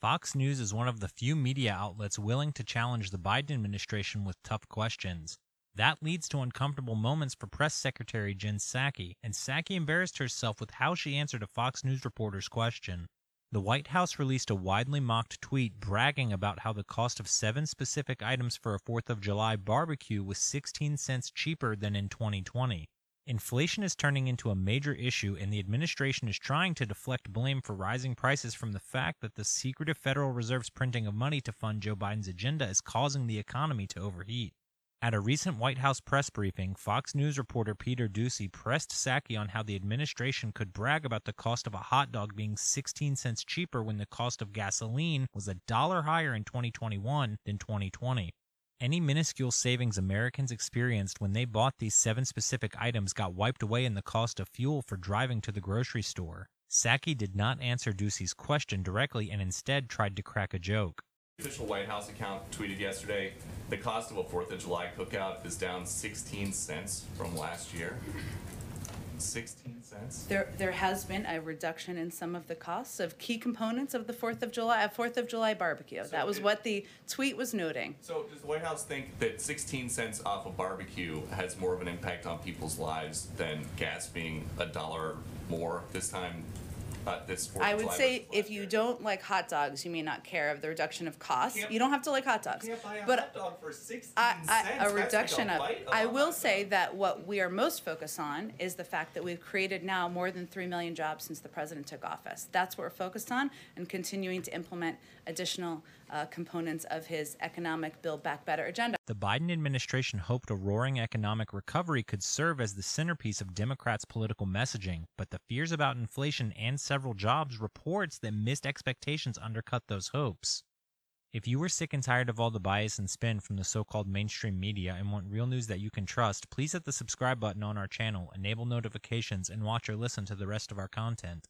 Fox News is one of the few media outlets willing to challenge the Biden administration with tough questions. That leads to uncomfortable moments for Press Secretary Jen Psaki, and Psaki embarrassed herself with how she answered a Fox News reporter's question. The White House released a widely mocked tweet bragging about how the cost of seven specific items for a 4th of July barbecue was 16 cents cheaper than in 2020. Inflation is turning into a major issue, and the administration is trying to deflect blame for rising prices from the fact that the secretive Federal Reserve's printing of money to fund Joe Biden's agenda is causing the economy to overheat. At a recent White House press briefing, Fox News reporter Peter Doocy pressed Psaki on how the administration could brag about the cost of a hot dog being 16 cents cheaper when the cost of gasoline was a dollar higher in 2021 than 2020. Any minuscule savings Americans experienced when they bought these seven specific items got wiped away in the cost of fuel for driving to the grocery store. Psaki did not answer Doocy's question directly and instead tried to crack a joke. The Official White House account tweeted yesterday the cost of a 4th of July cookout is down 16 cents from last year. 16 cents? There, there has been a reduction in some of the costs of key components of the Fourth of July, a Fourth of July barbecue. So That was it- what the tweet was noting. So does the White House think that 16 cents off a barbecue has more of an impact on people's lives than gas being a dollar more this time, this 4th I of would July say versus if last you year? don't like hot dogs, you may not care of the reduction of costs. can't- You don't have to like hot dogs. You can't buy a But hot dog for 16 I, cents. I, That's a like reduction of, bite I a will hot say dog. that what we are most focused on is the fact that we've created now more than three million jobs since the president took office. That's what we're focused on and continuing to implement additional uh, components of his economic Build Back Better agenda. The Biden administration hoped a roaring economic recovery could serve as the centerpiece of Democrats' political messaging, but the fears about inflation and several jobs reports that missed expectations undercut those hopes. If you are sick and tired of all the bias and spin from the so called mainstream media and want real news that you can trust, please hit the subscribe button on our channel, enable notifications, and watch or listen to the rest of our content.